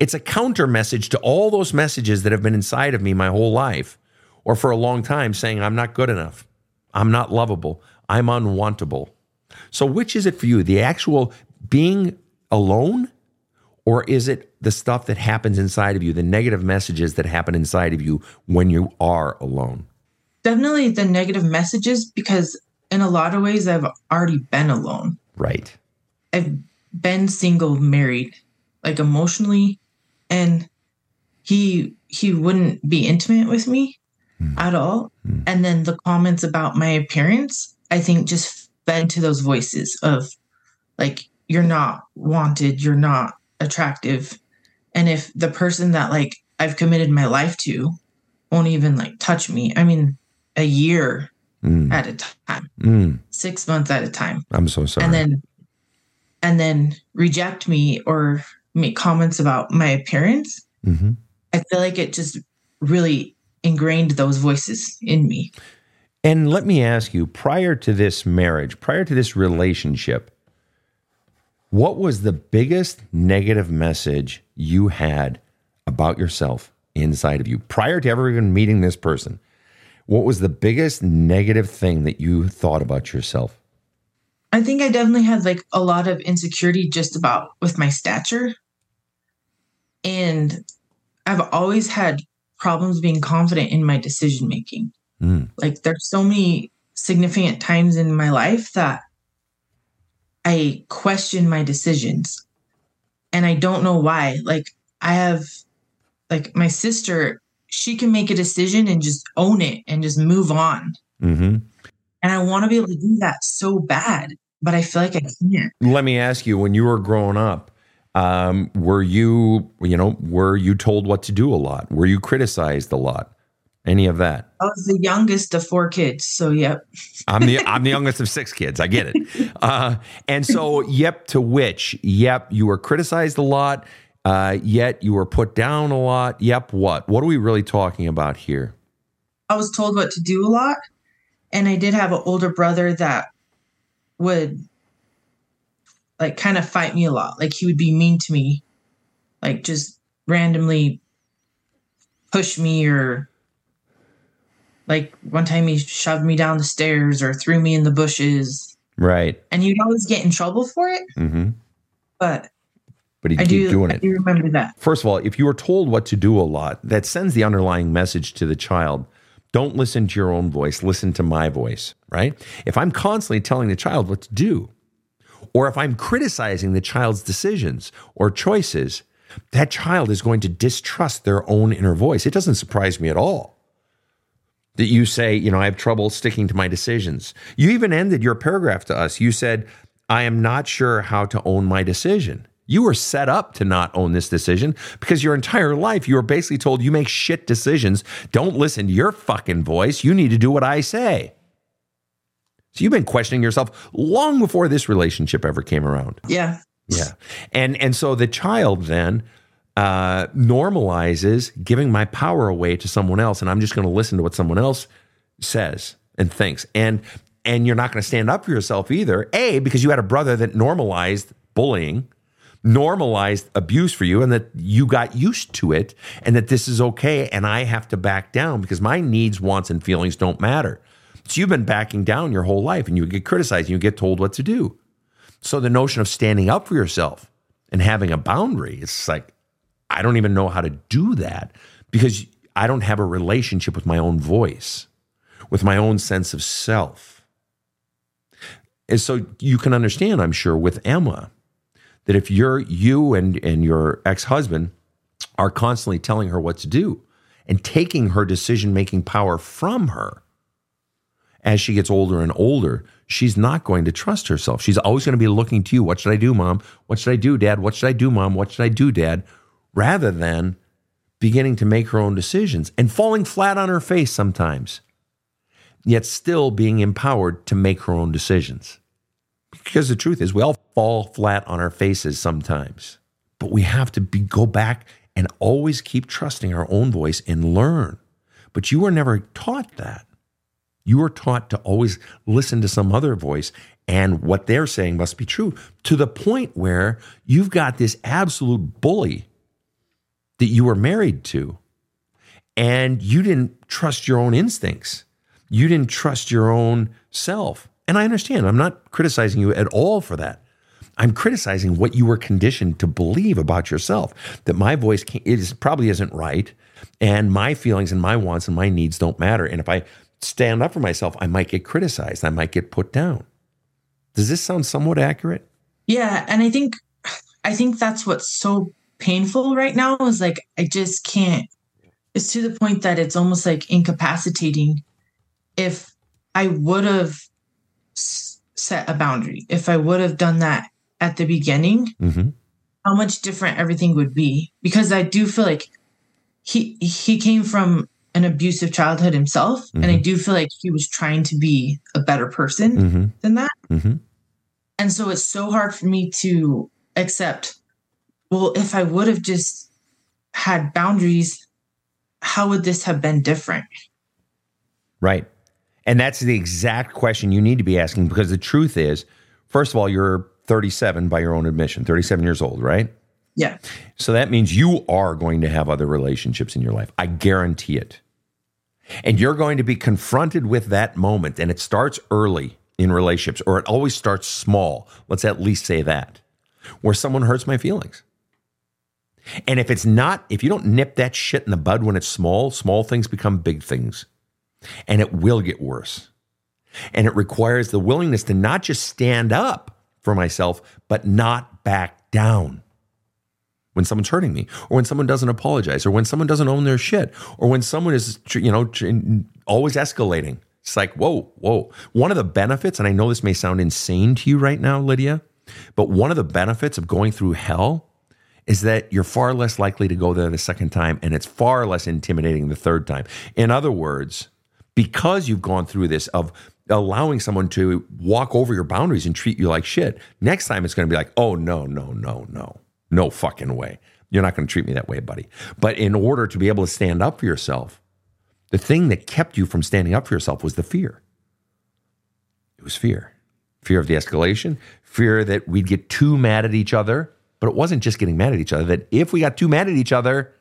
It's a counter message to all those messages that have been inside of me my whole life or for a long time saying, I'm not good enough. I'm not lovable. I'm unwantable. So, which is it for you? The actual being alone? Or is it the stuff that happens inside of you, the negative messages that happen inside of you when you are alone? Definitely the negative messages because in a lot of ways I've already been alone. Right. I've been single, married, like emotionally, and he he wouldn't be intimate with me Hmm. at all. And then the comments about my appearance, I think just fed to those voices of like you're not wanted, you're not attractive. And if the person that like I've committed my life to won't even like touch me, I mean a year Mm, at a time, mm, 6 months at a time I'm so sorry. and then and then reject me or make comments about my appearance Mhm. i feel like it just really ingrained those voices in me And let me ask you prior to this marriage, prior to this relationship, what was the biggest negative message you had about yourself inside of you prior to ever even meeting this person? What was the biggest negative thing that you thought about yourself? i think i definitely had like a lot of insecurity just about with my stature and i've always had problems being confident in my decision making Mm. like there's so many significant times in my life that I question my decisions and I don't know why. Like I have like my sister, she can make a decision and just own it and just move on. Mm-hmm. And I want to be able to do that so bad, but I feel like I can't. Let me ask you: When you were growing up, um, were you, you know, were you told what to do a lot? Were you criticized a lot? Any of that? I was the youngest of four kids, so yep. I'm the I'm the youngest of six kids. I get it. Uh, and so, yep, to which, yep, you were criticized a lot. Uh, yet you were put down a lot. Yep, what? What are we really talking about here? I was told what to do a lot. And I did have an older brother that would like kind of fight me a lot. Like he would be mean to me, like just randomly push me or like one time he shoved me down the stairs or threw me in the bushes. Right. And you'd always get in trouble for it. Mm-hmm. But But he I keep do, doing I it. do remember that. First of all, if you are told what to do a lot, that sends the underlying message to the child. Don't listen to your own voice, listen to my voice, right? If I'm constantly telling the child what to do, or if I'm criticizing the child's decisions or choices, that child is going to distrust their own inner voice. It doesn't surprise me at all that you say, you know, I have trouble sticking to my decisions. You even ended your paragraph to us. You said, I am not sure how to own my decision. You were set up to not own this decision because your entire life you were basically told you make shit decisions. Don't listen to your fucking voice. You need to do what I say. So you've been questioning yourself long before this relationship ever came around. Yeah. Yeah. And and so the child then uh, normalizes giving my power away to someone else, and I'm just going to listen to what someone else says and thinks. And and you're not going to stand up for yourself either. A because you had a brother that normalized bullying, normalized abuse for you, and that you got used to it, and that this is okay, and I have to back down because my needs, wants, and feelings don't matter. So you've been backing down your whole life, and you get criticized, and you get told what to do. So the notion of standing up for yourself and having a boundary, it's like, I don't even know how to do that because I don't have a relationship with my own voice, with my own sense of self. And so you can understand, I'm sure, with Emma, that if you're you and, and your ex-husband are constantly telling her what to do and taking her decision-making power from her, as she gets older and older, she's not going to trust herself. She's always going to be looking to you. What should I do, mom? What should I do, dad? What should I do, mom? What should I do, dad? Rather than beginning to make her own decisions and falling flat on her face sometimes, yet still being empowered to make her own decisions. Because the truth is, we all fall flat on our faces sometimes, but we have to be, go back and always keep trusting our own voice and learn. But you were never taught that. You are taught to always listen to some other voice, and what they're saying must be true to the point where you've got this absolute bully that you were married to. And you didn't trust your own instincts. You didn't trust your own self. And I understand. I'm not criticizing you at all for that. I'm criticizing what you were conditioned to believe about yourself. That my voice is probably isn't right, and my feelings and my wants and my needs don't matter. And if I stand up for myself, I might get criticized. I might get put down. Does this sound somewhat accurate? Yeah, and I think I think that's what's so painful right now is like I just can't it's to the point that it's almost like incapacitating if I would have set a boundary, if I would have done that at the beginning, mm-hmm. how much different everything would be. Because I do feel like he he came from an abusive childhood himself, mm-hmm. and I mm-hmm. do feel like he was trying to be a better person mm-hmm. than that. Mm-hmm. And so it's so hard for me to accept. Well, if I would have just had boundaries, how would this have been different? Right. And that's the exact question you need to be asking because the truth is, first of all, you're 37 by your own admission, 37 years old, right? Yeah. So that means you are going to have other relationships in your life. I guarantee it. And you're going to be confronted with that moment. And it starts early in relationships, or it always starts small. Let's at least say that, where someone hurts my feelings. And if it's not, if you don't nip that shit in the bud when it's small, small things become big things. And it will get worse. And it requires the willingness to not just stand up for myself, but not back down when someone's hurting me, or when someone doesn't apologize, or when someone doesn't own their shit, or when someone is, you know, always escalating. It's like, whoa, whoa. One of the benefits, and I know this may sound insane to you right now, Lydia, but one of the benefits of going through hell is that you're far less likely to go there the second time, and it's far less intimidating the third time. In other words, because you've gone through this of allowing someone to walk over your boundaries and treat you like shit, next time it's going to be like, oh, no, no, no, no, no fucking way. You're not going to treat me that way, buddy. But in order to be able to stand up for yourself, the thing that kept you from standing up for yourself was the fear. It was fear. Fear of the escalation, fear that we'd get too mad at each other. But it wasn't just getting mad at each other, that if we got too mad at each other,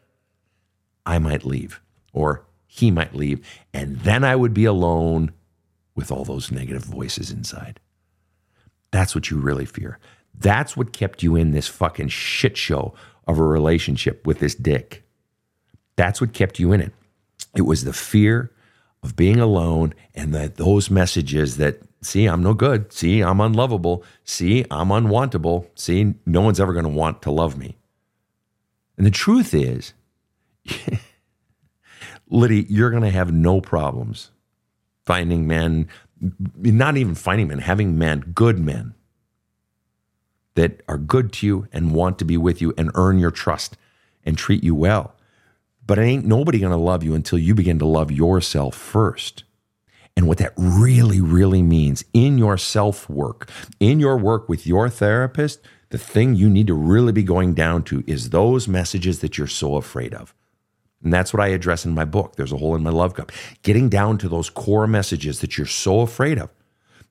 I might leave or he might leave. And then I would be alone with all those negative voices inside. That's what you really fear. That's what kept you in this fucking shit show of a relationship with this dick. That's what kept you in it. It was the fear of being alone and that those messages that see I'm no good, see I'm unlovable, see I'm unwantable, see no one's ever going to want to love me. And the truth is Liddy, you're going to have no problems finding men, not even finding men, having men, good men that are good to you and want to be with you and earn your trust and treat you well. But ain't nobody going to love you until you begin to love yourself first. And what that really, really means in your self work, in your work with your therapist, the thing you need to really be going down to is those messages that you're so afraid of. And that's what I address in my book. There's a hole in my love cup. Getting down to those core messages that you're so afraid of.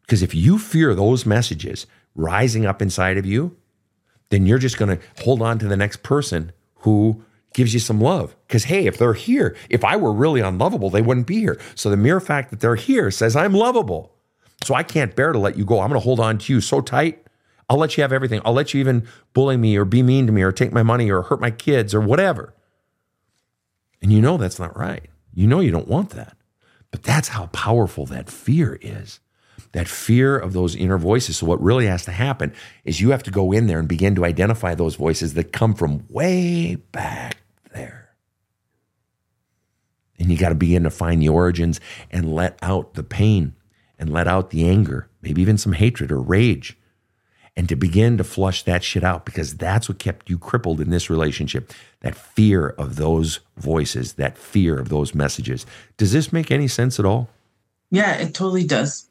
Because if you fear those messages rising up inside of you, then you're just going to hold on to the next person who gives you some love. Because, hey, if they're here, if I were really unlovable, they wouldn't be here. So the mere fact that they're here says I'm lovable. So I can't bear to let you go. I'm going to hold on to you so tight. I'll let you have everything. I'll let you even bully me or be mean to me or take my money or hurt my kids or whatever. And you know that's not right. You know you don't want that. But that's how powerful that fear is. That fear of those inner voices. So, what really has to happen is you have to go in there and begin to identify those voices that come from way back. And you got to begin to find the origins and let out the pain and let out the anger, maybe even some hatred or rage and to begin to flush that shit out because that's what kept you crippled in this relationship. That fear of those voices, that fear of those messages. Does this make any sense at all? Yeah, it totally does.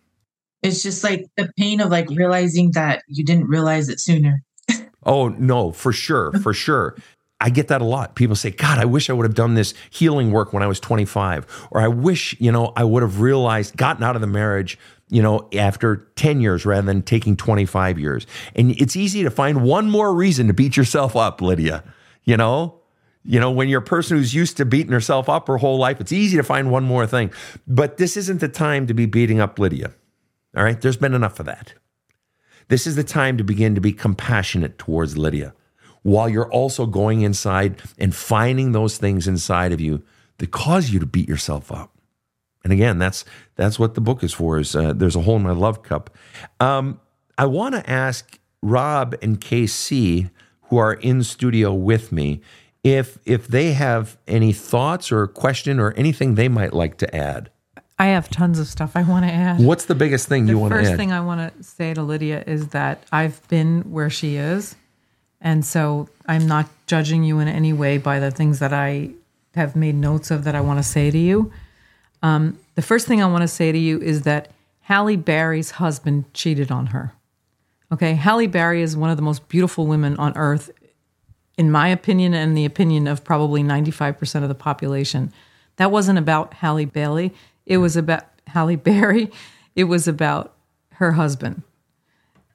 It's just like the pain of like realizing that you didn't realize it sooner. oh, no, for sure, for sure. I get that a lot. People say, God, I wish I would have done this healing work when I was 25. Or I wish, you know, I would have realized, gotten out of the marriage you know, after 10 years rather than taking 25 years. And it's easy to find one more reason to beat yourself up, Lydia. You know, You know, when you're a person who's used to beating herself up her whole life, it's easy to find one more thing. But this isn't the time to be beating up Lydia. All right. There's been enough of that. This is the time to begin to be compassionate towards Lydia while you're also going inside and finding those things inside of you that cause you to beat yourself up. And again, that's that's what the book is for. Is uh, there's a hole in my love cup. Um, I want to ask Rob and Casey, who are in studio with me, if if they have any thoughts or question or anything they might like to add. I have tons of stuff I want to add. What's the biggest thing the you want to add? The first thing I want to say to Lydia is that I've been where she is. And so I'm not judging you in any way by the things that I have made notes of that I want to say to you. Um, the first thing I want to say to you is that Halle Berry's husband cheated on her. Okay, Halle Berry is one of the most beautiful women on earth, in my opinion, and the opinion of probably 95% of the population. That wasn't about Halle Bailey. It was about Halle Berry. It was about her husband.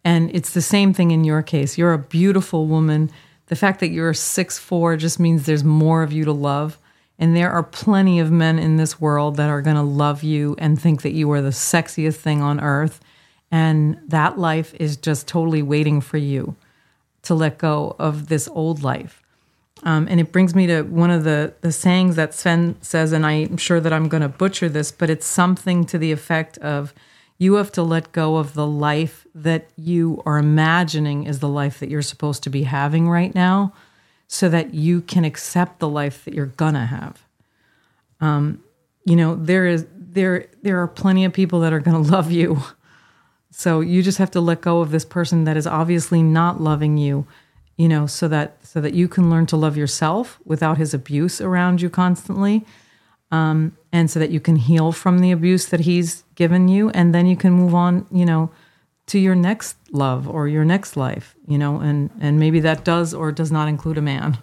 And it's the same thing in your case. You're a beautiful woman. The fact that you're six four just means there's more of you to love. And there are plenty of men in this world that are going to love you and think that you are the sexiest thing on earth. And that life is just totally waiting for you to let go of this old life. Um, and it brings me to one of the, the sayings that Sven says, and I'm sure that I'm going to butcher this, but it's something to the effect of you have to let go of the life that you are imagining is the life that you're supposed to be having right now so that you can accept the life that you're gonna have. Um, you know, there is there there are plenty of people that are gonna love you. So you just have to let go of this person that is obviously not loving you, you know, so that so that you can learn to love yourself without his abuse around you constantly. Um, and so that you can heal from the abuse that he's given you and then you can move on, you know, to your next love or your next life, you know, and and maybe that does or does not include a man.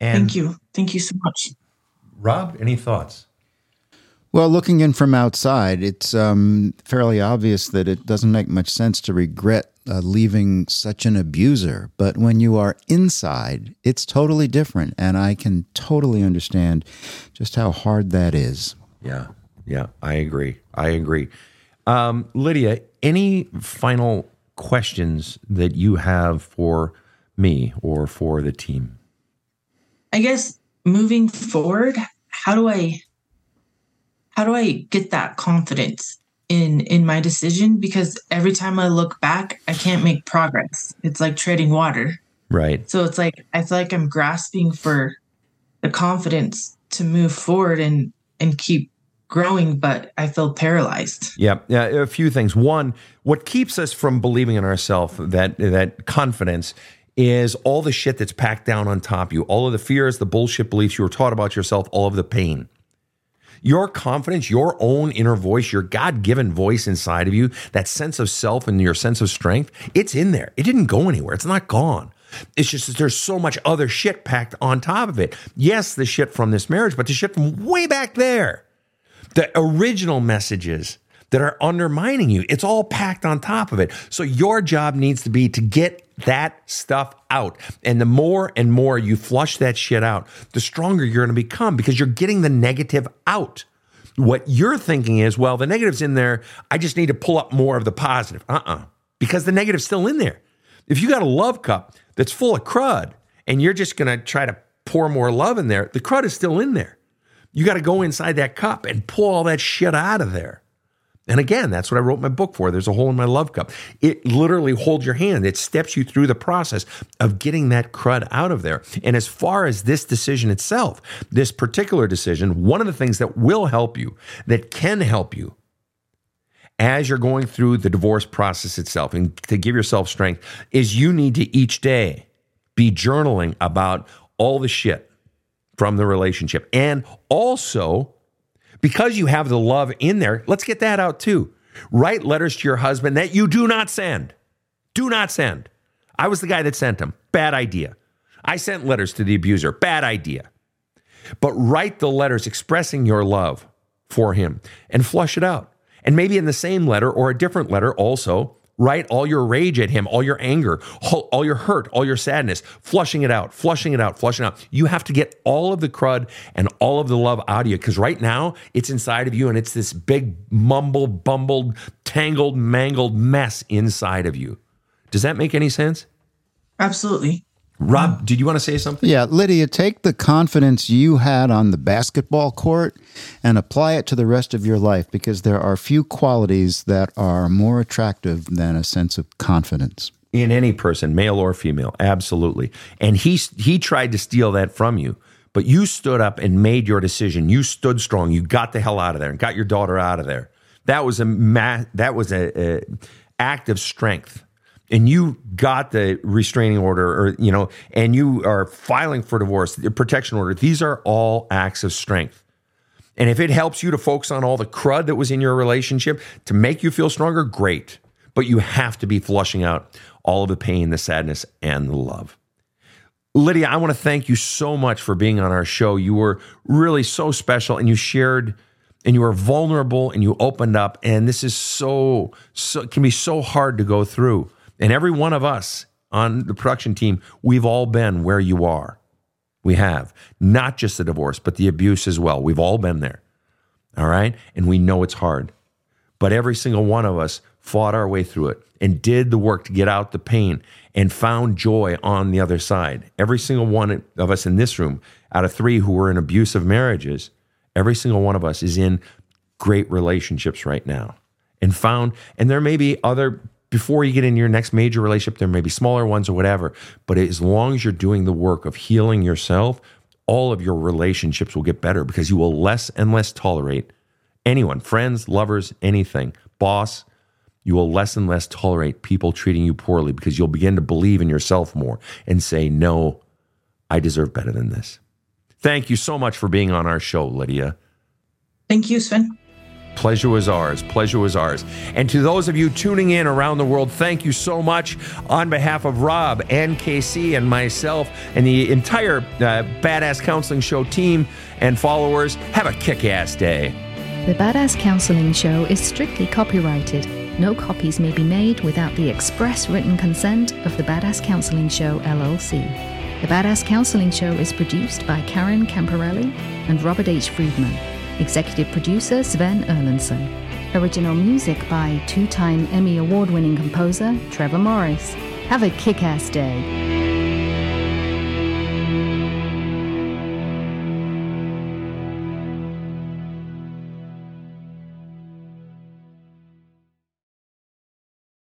And Thank you. Thank you so much. Rob, any thoughts? Well, looking in from outside, it's um, fairly obvious that it doesn't make much sense to regret uh, leaving such an abuser. But when you are inside, it's totally different. And I can totally understand just how hard that is. Yeah, yeah, I agree. I agree. Um, Lydia, any final questions that you have for me or for the team? I guess moving forward, how do I how do I get that confidence in in my decision because every time I look back, I can't make progress. It's like treading water. Right. So it's like I feel like I'm grasping for the confidence to move forward and and keep growing, but I feel paralyzed. Yeah, yeah. A few things. One, what keeps us from believing in ourselves, that that confidence, is all the shit that's packed down on top of you, all of the fears, the bullshit beliefs you were taught about yourself, all of the pain. Your confidence, your own inner voice, your God given voice inside of you, that sense of self and your sense of strength, it's in there. It didn't go anywhere. It's not gone. It's just that there's so much other shit packed on top of it. Yes, the shit from this marriage, but the shit from way back there. The original messages that are undermining you, it's all packed on top of it. So your job needs to be to get that stuff out. And the more and more you flush that shit out, the stronger you're going to become because you're getting the negative out. What you're thinking is, well, the negative's in there. I just need to pull up more of the positive. Uh uh Because the negative's still in there. If you got a love cup that's full of crud and you're just going to try to pour more love in there, the crud is still in there. You got to go inside that cup and pull all that shit out of there. And again, that's what I wrote my book for. There's a hole in my love cup. It literally holds your hand. It steps you through the process of getting that crud out of there. And as far as this decision itself, this particular decision, one of the things that will help you, that can help you as you're going through the divorce process itself and to give yourself strength is you need to each day be journaling about all the shit from the relationship and also because you have the love in there, let's get that out too. Write letters to your husband that you do not send. Do not send. I was the guy that sent them. Bad idea. I sent letters to the abuser. Bad idea. But write the letters expressing your love for him and flush it out. And maybe in the same letter or a different letter, also right? All your rage at him, all your anger, all, your hurt, all your sadness, flushing it out, flushing it out, flushing it out. You have to get all of the crud and all of the love out of you because right now it's inside of you and it's this big mumbled, bumbled, tangled, mangled mess inside of you. Does that make any sense? Absolutely. Rob, did you want to say something? Yeah, Lydia, take the confidence you had on the basketball court and apply it to the rest of your life because there are few qualities that are more attractive than a sense of confidence. In any person, male or female, absolutely. And he he tried to steal that from you, but you stood up and made your decision. You stood strong. You got the hell out of there and got your daughter out of there. That was a ma- that was a, a act of strength and you got the restraining order or you know and you are filing for divorce the protection order these are all acts of strength. And if it helps you to focus on all the crud that was in your relationship to make you feel stronger great. But you have to be flushing out all of the pain the sadness and the love. Lydia i want to thank you so much for being on our show. You were really so special and you shared and you were vulnerable and you opened up and this is so so can be so hard to go through and every one of us on the production team, we've all been where you are. We have not just the divorce, but the abuse as well. We've all been there. All right. And we know it's hard. But every single one of us fought our way through it and did the work to get out the pain and found joy on the other side. Every single one of us in this room, out of three who were in abusive marriages, every single one of us is in great relationships right now and found, and there may be other before you get in your next major relationship, there may be smaller ones or whatever. But as long as you're doing the work of healing yourself, all of your relationships will get better because you will less and less tolerate anyone, friends, lovers, anything, boss. You will less and less tolerate people treating you poorly because you'll begin to believe in yourself more and say, no, I deserve better than this. Thank you so much for being on our show, Lydia. Thank you, Sven. Pleasure was ours. Pleasure was ours. And to those of you tuning in around the world, thank you so much on behalf of Rob and Casey and myself and the entire uh, Badass Counseling Show team and followers. Have a kick ass day. The Badass Counseling Show is strictly copyrighted. No copies may be made without the express written consent of the Badass Counseling Show, LLC. The Badass Counseling Show is produced by Karen Camparelli and Robert H. Friedman. Executive producer Sven Erlandson. Original music by two time Emmy Award winning composer Trevor Morris. Have a kick ass day.